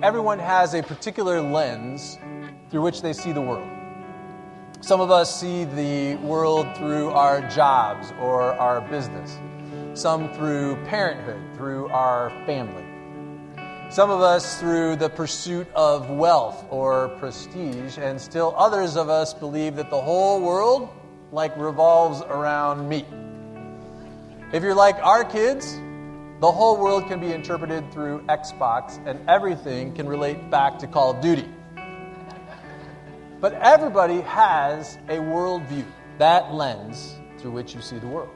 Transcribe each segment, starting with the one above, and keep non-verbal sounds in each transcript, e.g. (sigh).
everyone has a particular lens through which they see the world. Some of us see the world through our jobs or our business, some through parenthood, through our family. Some of us through the pursuit of wealth or prestige, and still others of us believe that the whole world like revolves around me. If you're like our kids, the whole world can be interpreted through Xbox, and everything can relate back to Call of Duty. But everybody has a worldview, that lens through which you see the world.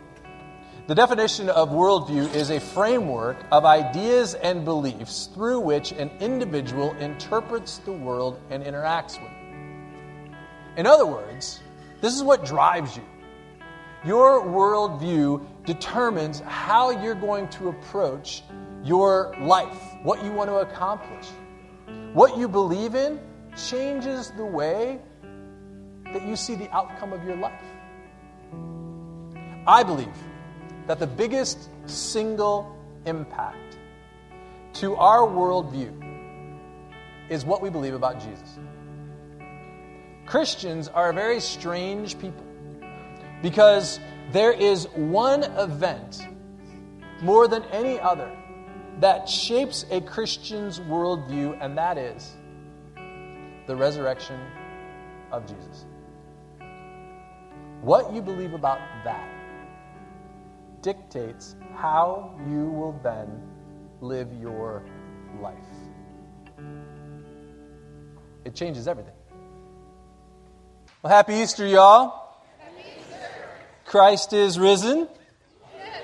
The definition of worldview is a framework of ideas and beliefs through which an individual interprets the world and interacts with it. In other words, this is what drives you. Your worldview determines how you're going to approach your life, what you want to accomplish. What you believe in changes the way that you see the outcome of your life. I believe that the biggest single impact to our worldview is what we believe about Jesus. Christians are a very strange people because there is one event more than any other that shapes a Christian's worldview, and that is the resurrection of Jesus. What you believe about that dictates how you will then live your life. It changes everything. Well, happy Easter, y'all. Christ is risen. Yes.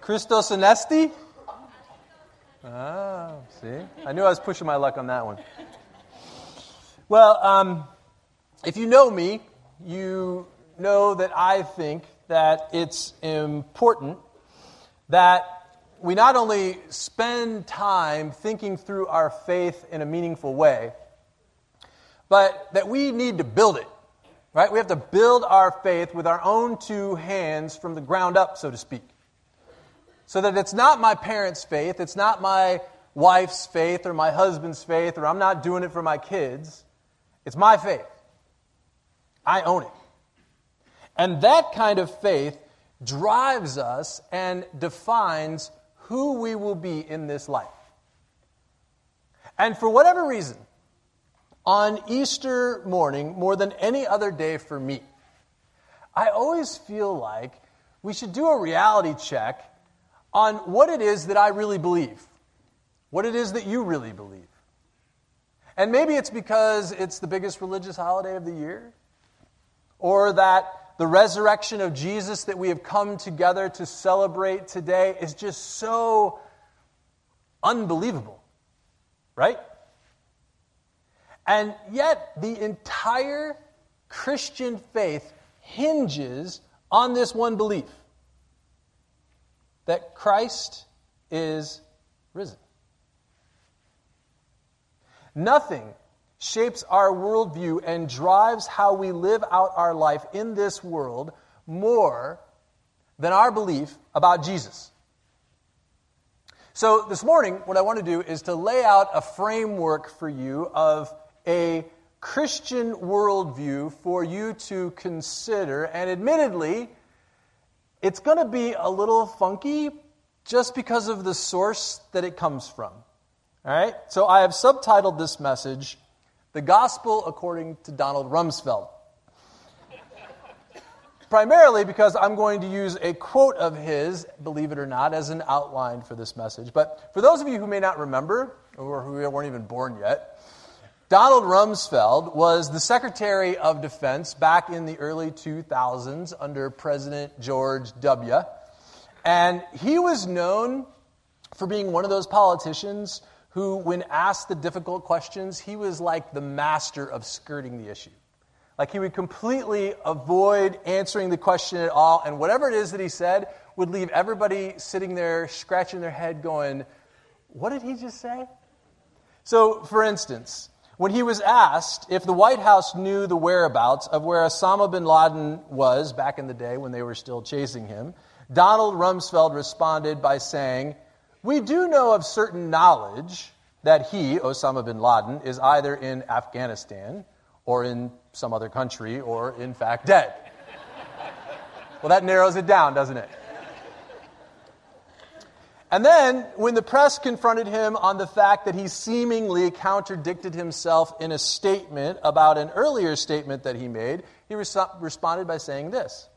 Christos anesti. Ah, see? I knew I was pushing my luck on that one. Well, um, if you know me, you know that I think that it's important that we not only spend time thinking through our faith in a meaningful way, but that we need to build it. Right? We have to build our faith with our own two hands from the ground up, so to speak. So that it's not my parents' faith, it's not my wife's faith or my husband's faith, or I'm not doing it for my kids. It's my faith. I own it. And that kind of faith drives us and defines who we will be in this life. And for whatever reason, on Easter morning, more than any other day for me, I always feel like we should do a reality check on what it is that I really believe, what it is that you really believe. And maybe it's because it's the biggest religious holiday of the year, or that the resurrection of Jesus that we have come together to celebrate today is just so unbelievable, right? And yet, the entire Christian faith hinges on this one belief that Christ is risen. Nothing shapes our worldview and drives how we live out our life in this world more than our belief about Jesus. So, this morning, what I want to do is to lay out a framework for you of a Christian worldview for you to consider. And admittedly, it's going to be a little funky just because of the source that it comes from. All right? So I have subtitled this message, The Gospel According to Donald Rumsfeld. Primarily because I'm going to use a quote of his, believe it or not, as an outline for this message. But for those of you who may not remember, or who weren't even born yet, Donald Rumsfeld was the Secretary of Defense back in the early 2000s under President George W. And he was known for being one of those politicians who, when asked the difficult questions, he was like the master of skirting the issue. Like he would completely avoid answering the question at all, and whatever it is that he said would leave everybody sitting there scratching their head going, What did he just say? So, for instance, when he was asked if the White House knew the whereabouts of where Osama bin Laden was back in the day when they were still chasing him, Donald Rumsfeld responded by saying, we do know of certain knowledge that he, Osama bin Laden, is either in Afghanistan or in some other country or, in fact, dead. well, that narrows it down, doesn't it? And then, when the press confronted him on the fact that he seemingly contradicted himself in a statement about an earlier statement that he made, he res- responded by saying this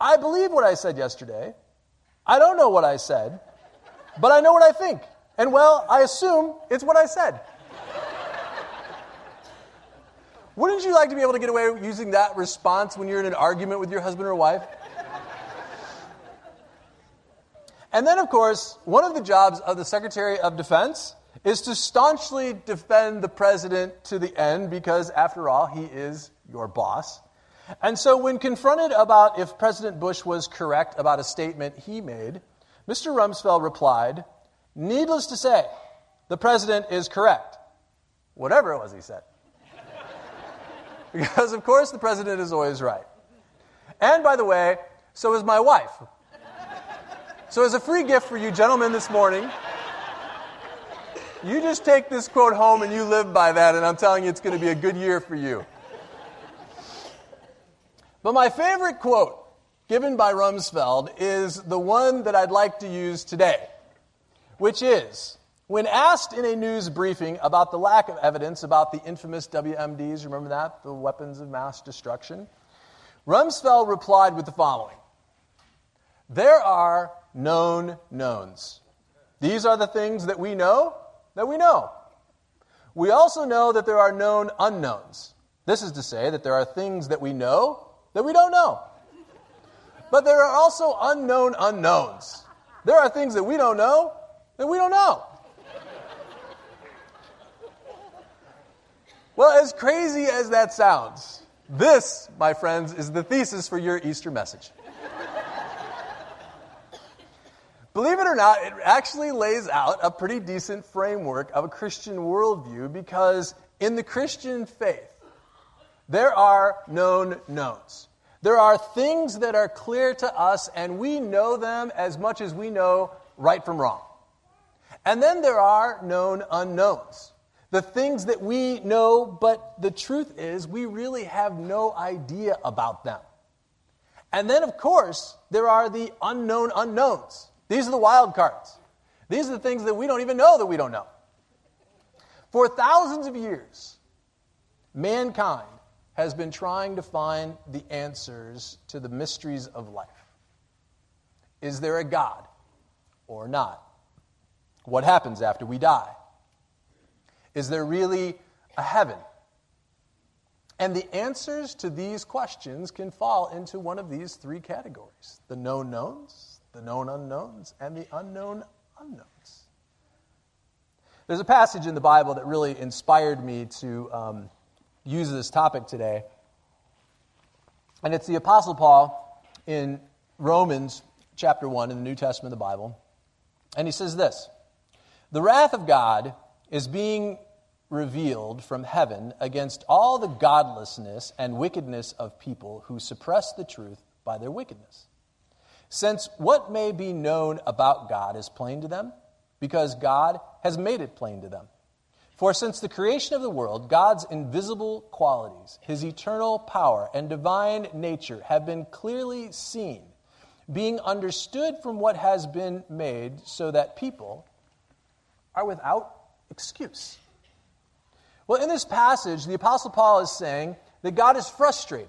I believe what I said yesterday. I don't know what I said, but I know what I think. And well, I assume it's what I said. Wouldn't you like to be able to get away using that response when you're in an argument with your husband or wife? And then, of course, one of the jobs of the Secretary of Defense is to staunchly defend the president to the end because, after all, he is your boss. And so, when confronted about if President Bush was correct about a statement he made, Mr. Rumsfeld replied, Needless to say, the president is correct. Whatever it was he said. (laughs) because, of course, the president is always right. And by the way, so is my wife. So, as a free gift for you gentlemen this morning, you just take this quote home and you live by that, and I'm telling you, it's going to be a good year for you. But my favorite quote given by Rumsfeld is the one that I'd like to use today, which is when asked in a news briefing about the lack of evidence about the infamous WMDs, remember that? The weapons of mass destruction? Rumsfeld replied with the following There are known knowns. These are the things that we know that we know. We also know that there are known unknowns. This is to say that there are things that we know that we don't know. But there are also unknown unknowns. There are things that we don't know that we don't know. Well, as crazy as that sounds, this, my friends, is the thesis for your Easter message. Believe it or not, it actually lays out a pretty decent framework of a Christian worldview because in the Christian faith, there are known knowns. There are things that are clear to us, and we know them as much as we know right from wrong. And then there are known unknowns. The things that we know, but the truth is, we really have no idea about them. And then, of course, there are the unknown unknowns. These are the wild cards. These are the things that we don't even know that we don't know. For thousands of years, mankind has been trying to find the answers to the mysteries of life. Is there a God or not? What happens after we die? Is there really a heaven? And the answers to these questions can fall into one of these three categories the known knowns, the known unknowns and the unknown unknowns. There's a passage in the Bible that really inspired me to um, use this topic today. And it's the Apostle Paul in Romans chapter 1 in the New Testament of the Bible. And he says this The wrath of God is being revealed from heaven against all the godlessness and wickedness of people who suppress the truth by their wickedness. Since what may be known about God is plain to them, because God has made it plain to them. For since the creation of the world, God's invisible qualities, his eternal power, and divine nature have been clearly seen, being understood from what has been made, so that people are without excuse. Well, in this passage, the Apostle Paul is saying that God is frustrated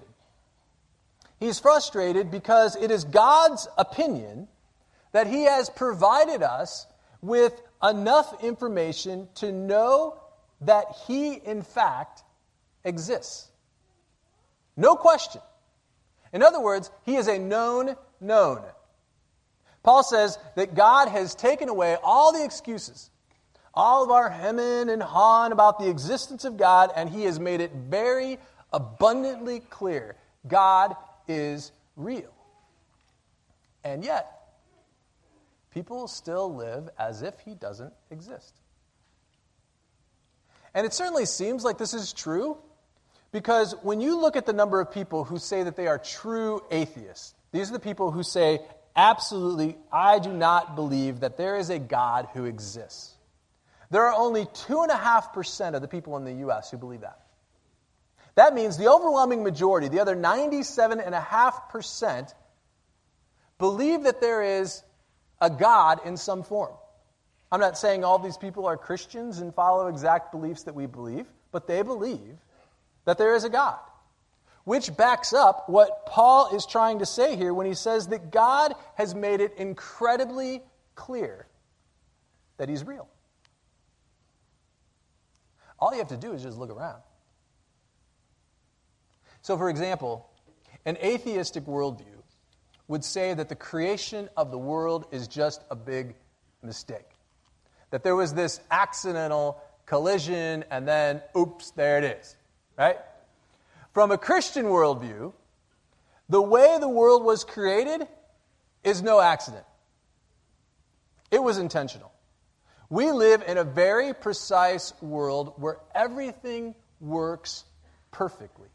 He's frustrated because it is God's opinion that He has provided us with enough information to know that He, in fact, exists. No question. In other words, He is a known known. Paul says that God has taken away all the excuses, all of our hemming and hawing about the existence of God, and He has made it very abundantly clear God is real. And yet, people still live as if he doesn't exist. And it certainly seems like this is true because when you look at the number of people who say that they are true atheists, these are the people who say, absolutely, I do not believe that there is a God who exists. there are only 2.5% of the people in the U.S. who believe that. That means the overwhelming majority, the other 97.5%, believe that there is a God in some form. I'm not saying all these people are Christians and follow exact beliefs that we believe, but they believe that there is a God. Which backs up what Paul is trying to say here when he says that God has made it incredibly clear that he's real. All you have to do is just look around. So, for example, an atheistic worldview would say that the creation of the world is just a big mistake. That there was this accidental collision and then, oops, there it is. Right? From a Christian worldview, the way the world was created is no accident, it was intentional. We live in a very precise world where everything works perfectly.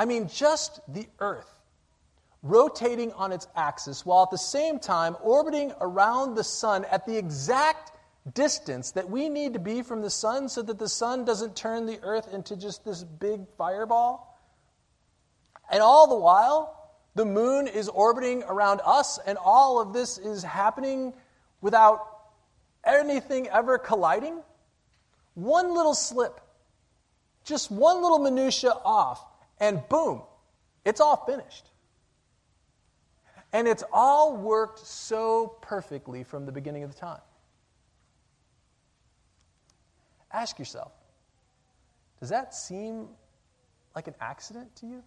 I mean, just the earth rotating on its axis while at the same time orbiting around the sun at the exact distance that we need to be from the sun so that the sun doesn't turn the earth into just this big fireball. And all the while, the moon is orbiting around us, and all of this is happening without anything ever colliding. One little slip, just one little minutia off, and boom, it's all finished. And it's all worked so perfectly from the beginning of the time. Ask yourself does that seem like an accident to you?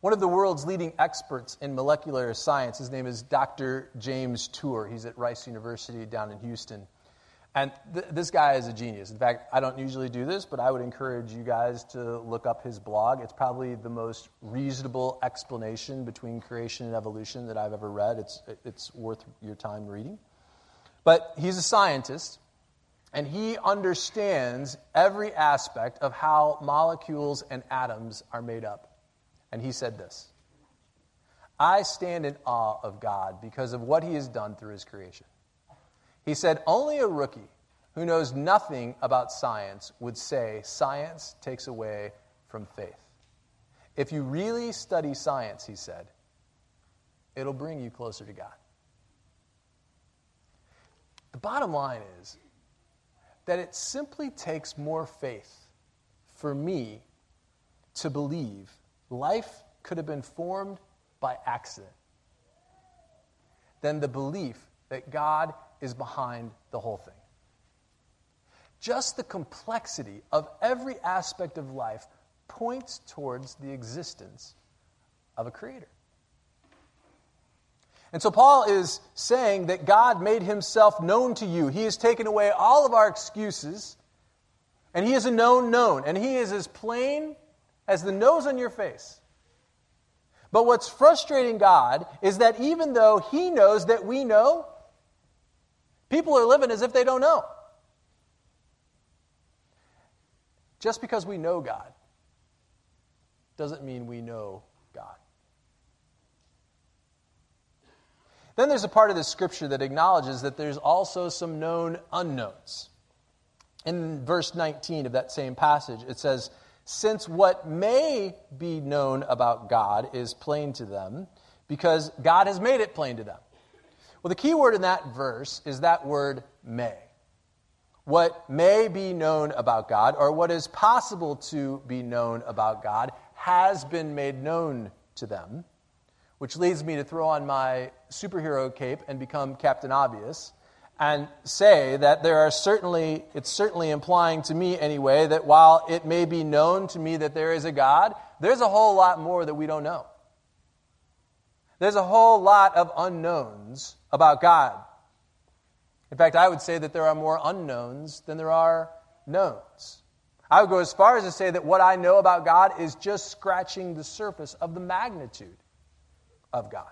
One of the world's leading experts in molecular science, his name is Dr. James Tour. He's at Rice University down in Houston. And th- this guy is a genius. In fact, I don't usually do this, but I would encourage you guys to look up his blog. It's probably the most reasonable explanation between creation and evolution that I've ever read. It's, it's worth your time reading. But he's a scientist, and he understands every aspect of how molecules and atoms are made up. And he said this I stand in awe of God because of what he has done through his creation. He said, Only a rookie who knows nothing about science would say science takes away from faith. If you really study science, he said, it'll bring you closer to God. The bottom line is that it simply takes more faith for me to believe life could have been formed by accident than the belief that God is behind the whole thing. Just the complexity of every aspect of life points towards the existence of a creator. And so Paul is saying that God made himself known to you. He has taken away all of our excuses, and he is a known known, and he is as plain as the nose on your face. But what's frustrating God is that even though he knows that we know, people are living as if they don't know. Just because we know God doesn't mean we know God. Then there's a part of this scripture that acknowledges that there's also some known unknowns. In verse 19 of that same passage, it says, Since what may be known about God is plain to them, because God has made it plain to them. Well, the key word in that verse is that word may. What may be known about God, or what is possible to be known about God, has been made known to them which leads me to throw on my superhero cape and become Captain Obvious and say that there are certainly, it's certainly implying to me anyway, that while it may be known to me that there is a God, there's a whole lot more that we don't know. There's a whole lot of unknowns about God. In fact, I would say that there are more unknowns than there are knowns. I would go as far as to say that what I know about God is just scratching the surface of the magnitude of God.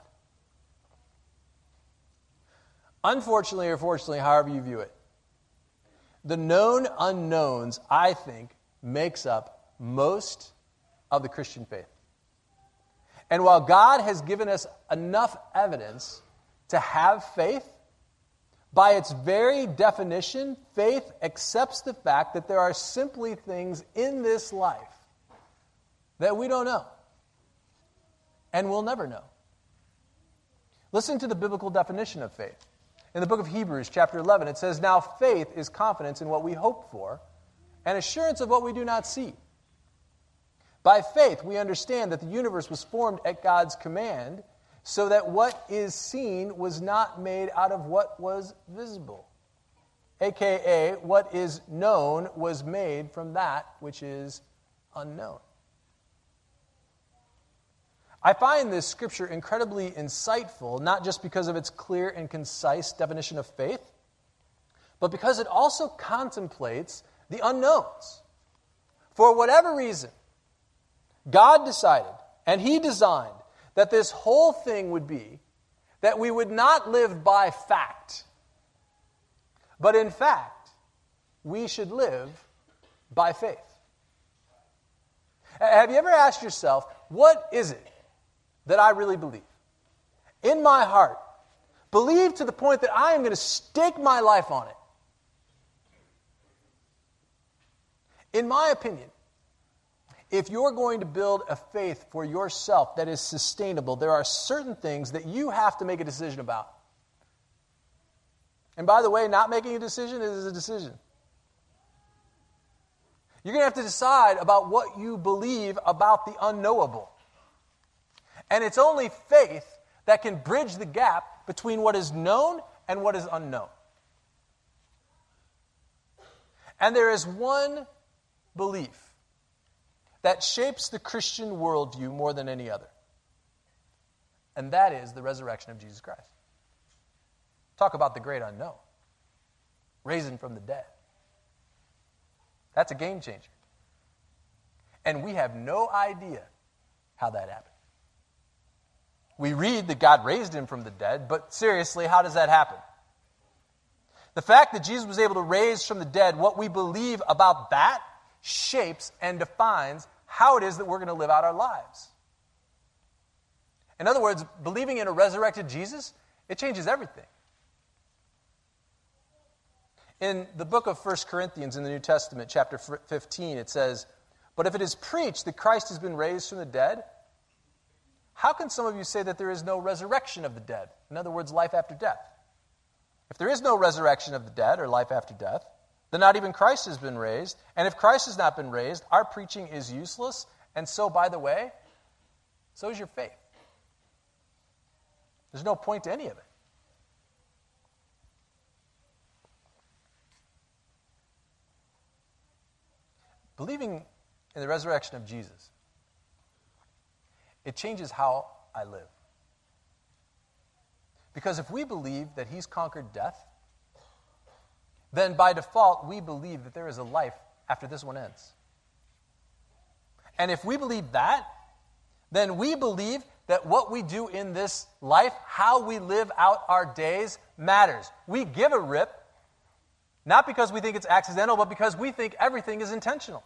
Unfortunately or fortunately, however you view it, the known unknowns, I think, makes up most of the Christian faith. And while God has given us enough evidence to have faith, By its very definition, faith accepts the fact that there are simply things in this life that we don't know and will never know. Listen to the biblical definition of faith. In the book of Hebrews, chapter 11, it says, Now faith is confidence in what we hope for and assurance of what we do not see. By faith, we understand that the universe was formed at God's command so that what is seen was not made out of what was visible. AKA, what is known was made from that which is unknown. I find this scripture incredibly insightful, not just because of its clear and concise definition of faith, but because it also contemplates the unknowns. For whatever reason, God decided and He designed that this whole thing would be that we would not live by fact, but in fact, we should live by faith. Have you ever asked yourself, what is it that I really believe? In my heart, believe to the point that I am going to stake my life on it. In my opinion, if you're going to build a faith for yourself that is sustainable, there are certain things that you have to make a decision about. And by the way, not making a decision is a decision. You're going to have to decide about what you believe about the unknowable. And it's only faith that can bridge the gap between what is known and what is unknown. And there is one belief that shapes the Christian worldview more than any other. And that is the resurrection of Jesus Christ. Talk about the great unknown raising from the dead. That's a game changer. And we have no idea how that happened. We read that God raised him from the dead, but seriously, how does that happen? The fact that Jesus was able to raise from the dead, what we believe about that shapes and defines how it is that we're going to live out our lives. In other words, believing in a resurrected Jesus, it changes everything. In the book of 1 Corinthians in the New Testament, chapter 15, it says, But if it is preached that Christ has been raised from the dead, how can some of you say that there is no resurrection of the dead? In other words, life after death. If there is no resurrection of the dead or life after death, then not even Christ has been raised. And if Christ has not been raised, our preaching is useless. And so, by the way, so is your faith. There's no point to any of it. Believing in the resurrection of Jesus, it changes how I live. Because if we believe that he's conquered death, then by default, we believe that there is a life after this one ends. And if we believe that, then we believe that what we do in this life, how we live out our days, matters. We give a rip, not because we think it's accidental, but because we think everything is intentional.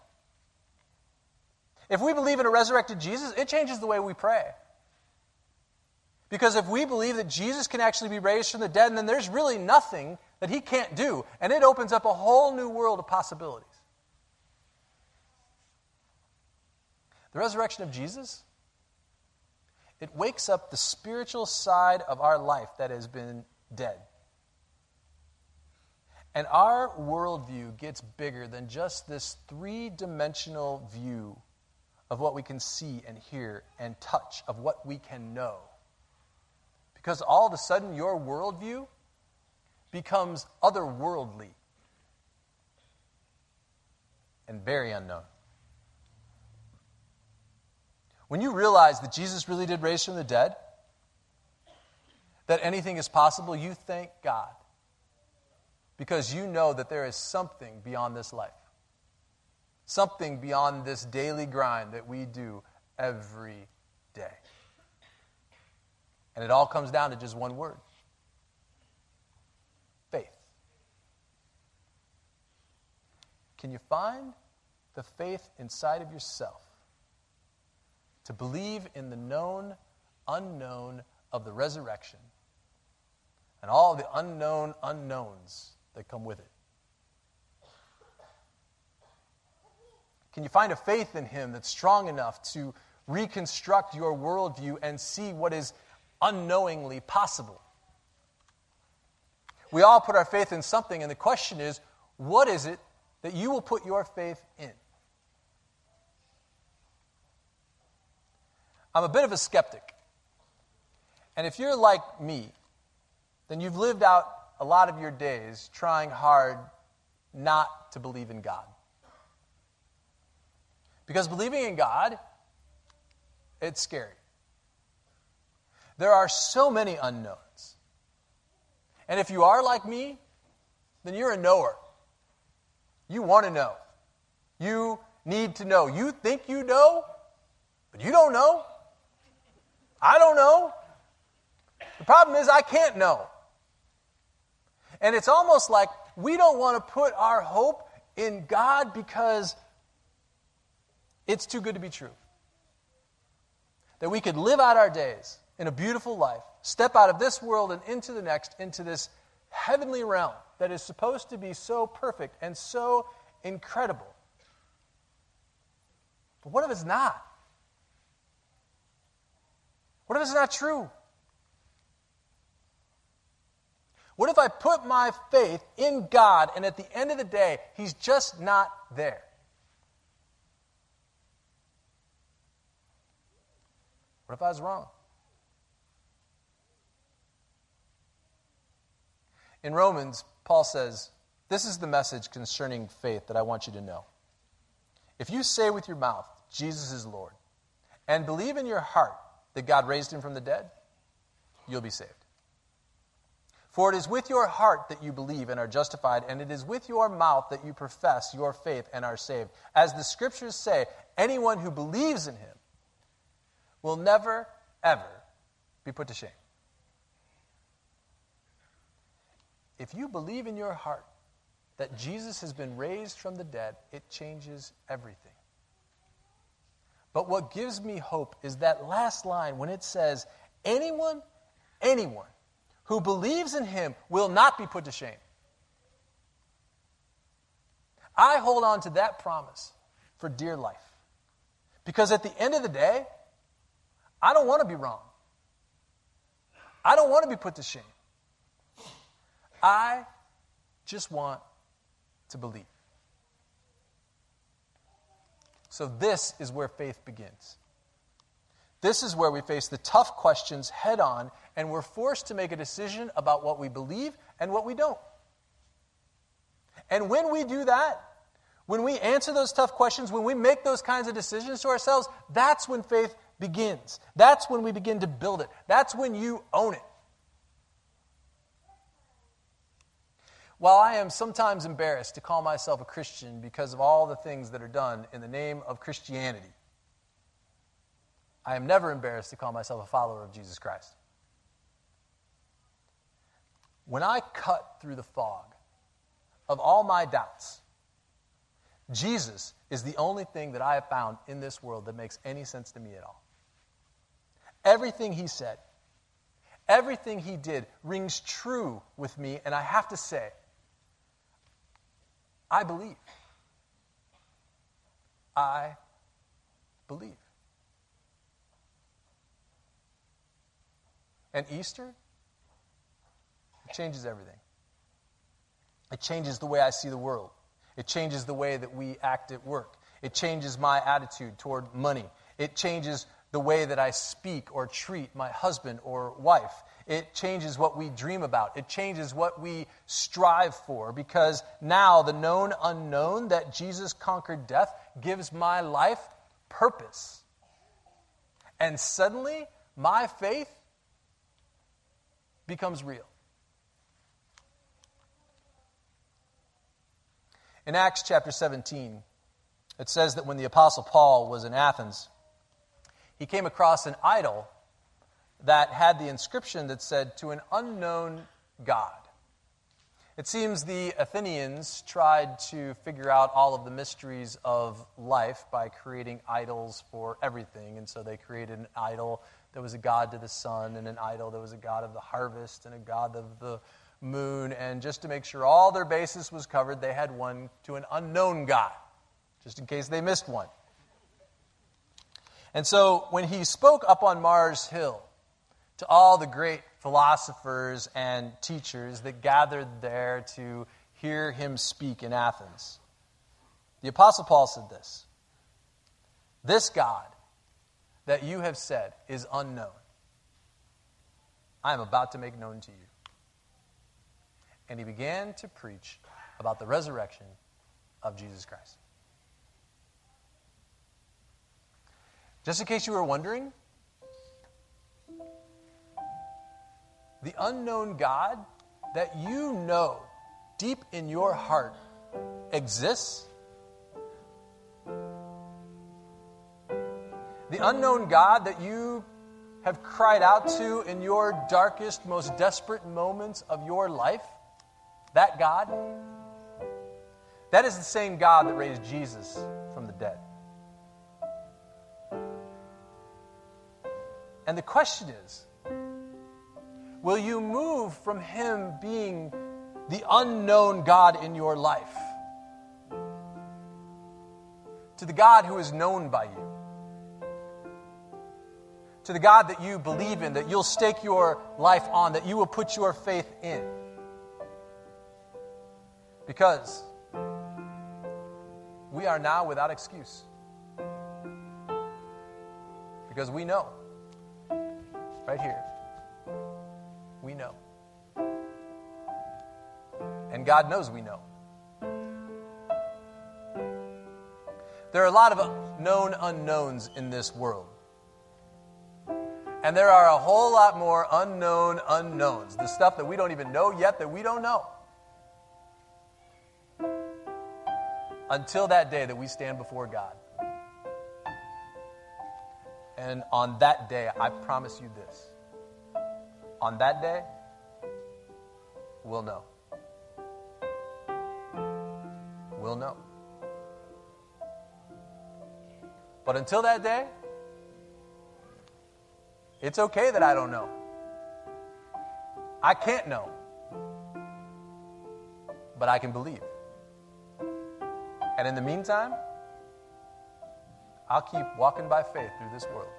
If we believe in a resurrected Jesus, it changes the way we pray. Because if we believe that Jesus can actually be raised from the dead, then there's really nothing that he can't do. And it opens up a whole new world of possibilities. The resurrection of Jesus, it wakes up the spiritual side of our life that has been dead. And our worldview gets bigger than just this three dimensional view of what we can see and hear and touch, of what we can know. Because all of a sudden, your worldview becomes otherworldly and very unknown. When you realize that Jesus really did raise from the dead, that anything is possible, you thank God because you know that there is something beyond this life, something beyond this daily grind that we do every day. And it all comes down to just one word faith. Can you find the faith inside of yourself to believe in the known, unknown of the resurrection and all the unknown unknowns that come with it. Can you find a faith in Him that's strong enough to reconstruct your worldview and see what is unknowingly possible? We all put our faith in something, and the question is what is it that you will put your faith in? I'm a bit of a skeptic. And if you're like me, then you've lived out a lot of your days trying hard not to believe in God. Because believing in God, it's scary. There are so many unknowns. And if you are like me, then you're a knower. You want to know. You need to know. You think you know, but you don't know. I don't know. The problem is, I can't know. And it's almost like we don't want to put our hope in God because it's too good to be true. That we could live out our days in a beautiful life, step out of this world and into the next, into this heavenly realm that is supposed to be so perfect and so incredible. But what if it's not? What if it's not true? What if I put my faith in God and at the end of the day, He's just not there? What if I was wrong? In Romans, Paul says, This is the message concerning faith that I want you to know. If you say with your mouth, Jesus is Lord, and believe in your heart that God raised him from the dead, you'll be saved. For it is with your heart that you believe and are justified, and it is with your mouth that you profess your faith and are saved. As the scriptures say, anyone who believes in him will never, ever be put to shame. If you believe in your heart that Jesus has been raised from the dead, it changes everything. But what gives me hope is that last line when it says, anyone, anyone who believes in him will not be put to shame. I hold on to that promise for dear life. Because at the end of the day, I don't want to be wrong. I don't want to be put to shame. I just want to believe. So, this is where faith begins. This is where we face the tough questions head on, and we're forced to make a decision about what we believe and what we don't. And when we do that, when we answer those tough questions, when we make those kinds of decisions to ourselves, that's when faith begins. That's when we begin to build it. That's when you own it. While I am sometimes embarrassed to call myself a Christian because of all the things that are done in the name of Christianity, I am never embarrassed to call myself a follower of Jesus Christ. When I cut through the fog of all my doubts, Jesus is the only thing that I have found in this world that makes any sense to me at all. Everything he said, everything he did rings true with me, and I have to say, I believe. I believe. And Easter, it changes everything. It changes the way I see the world. It changes the way that we act at work. It changes my attitude toward money. It changes the way that I speak or treat my husband or wife. It changes what we dream about. It changes what we strive for because now the known unknown that Jesus conquered death gives my life purpose. And suddenly, my faith becomes real. In Acts chapter 17, it says that when the Apostle Paul was in Athens, he came across an idol that had the inscription that said, To an unknown God. It seems the Athenians tried to figure out all of the mysteries of life by creating idols for everything. And so they created an idol that was a god to the sun and an idol. that was a god of the harvest and a god of the moon. And just to make sure all their basis was covered, they had one to an unknown god, just in case they missed one. And so when he spoke up on Mars Hill to all the great philosophers and teachers that gathered there to hear him speak in Athens, the Apostle Paul said this This God that you have said is unknown. I am about to make known to you. And he began to preach about the resurrection of Jesus Christ. Just in case you were wondering, the unknown God that you know deep in your heart exists. The unknown God that you have cried out to in your darkest, most desperate moments of your life, that God, that is the same God that raised Jesus from the dead. And the question is will you move from Him being the unknown God in your life to the God who is known by you? To the God that you believe in, that you'll stake your life on, that you will put your faith in. Because we are now without excuse. Because we know right here. God knows we know. There are a lot of known unknowns in this world. And there are a whole lot more unknown unknowns. The stuff that we don't even know yet that we don't know. Until that day that we stand before God. And on that day, I promise you this. On that day, we'll know. We'll know. But until that day, it's okay that I don't know. I can't know. But I can believe. And in the meantime, I'll keep walking by faith through this world.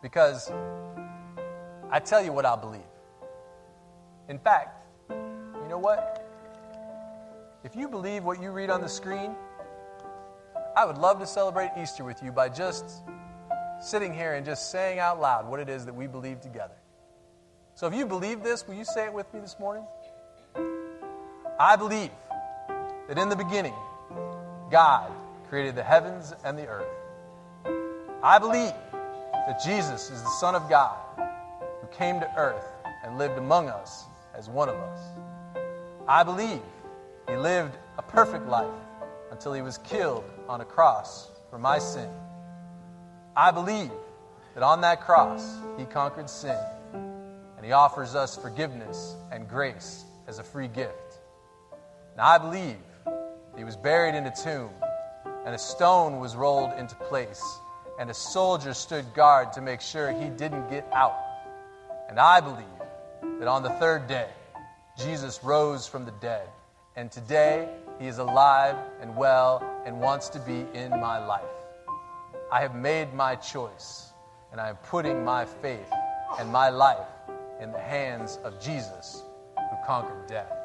Because I tell you what I'll believe. In fact, you know what? If you believe what you read on the screen, I would love to celebrate Easter with you by just sitting here and just saying out loud what it is that we believe together. So if you believe this, will you say it with me this morning? I believe that in the beginning, God created the heavens and the earth. I believe that Jesus is the Son of God who came to earth and lived among us as one of us. I believe he lived a perfect life until he was killed on a cross for my sin. I believe that on that cross he conquered sin and he offers us forgiveness and grace as a free gift. Now I believe he was buried in a tomb and a stone was rolled into place, and a soldier stood guard to make sure he didn't get out. And I believe that on the third day, Jesus rose from the dead, and today he is alive and well and wants to be in my life. I have made my choice, and I am putting my faith and my life in the hands of Jesus who conquered death.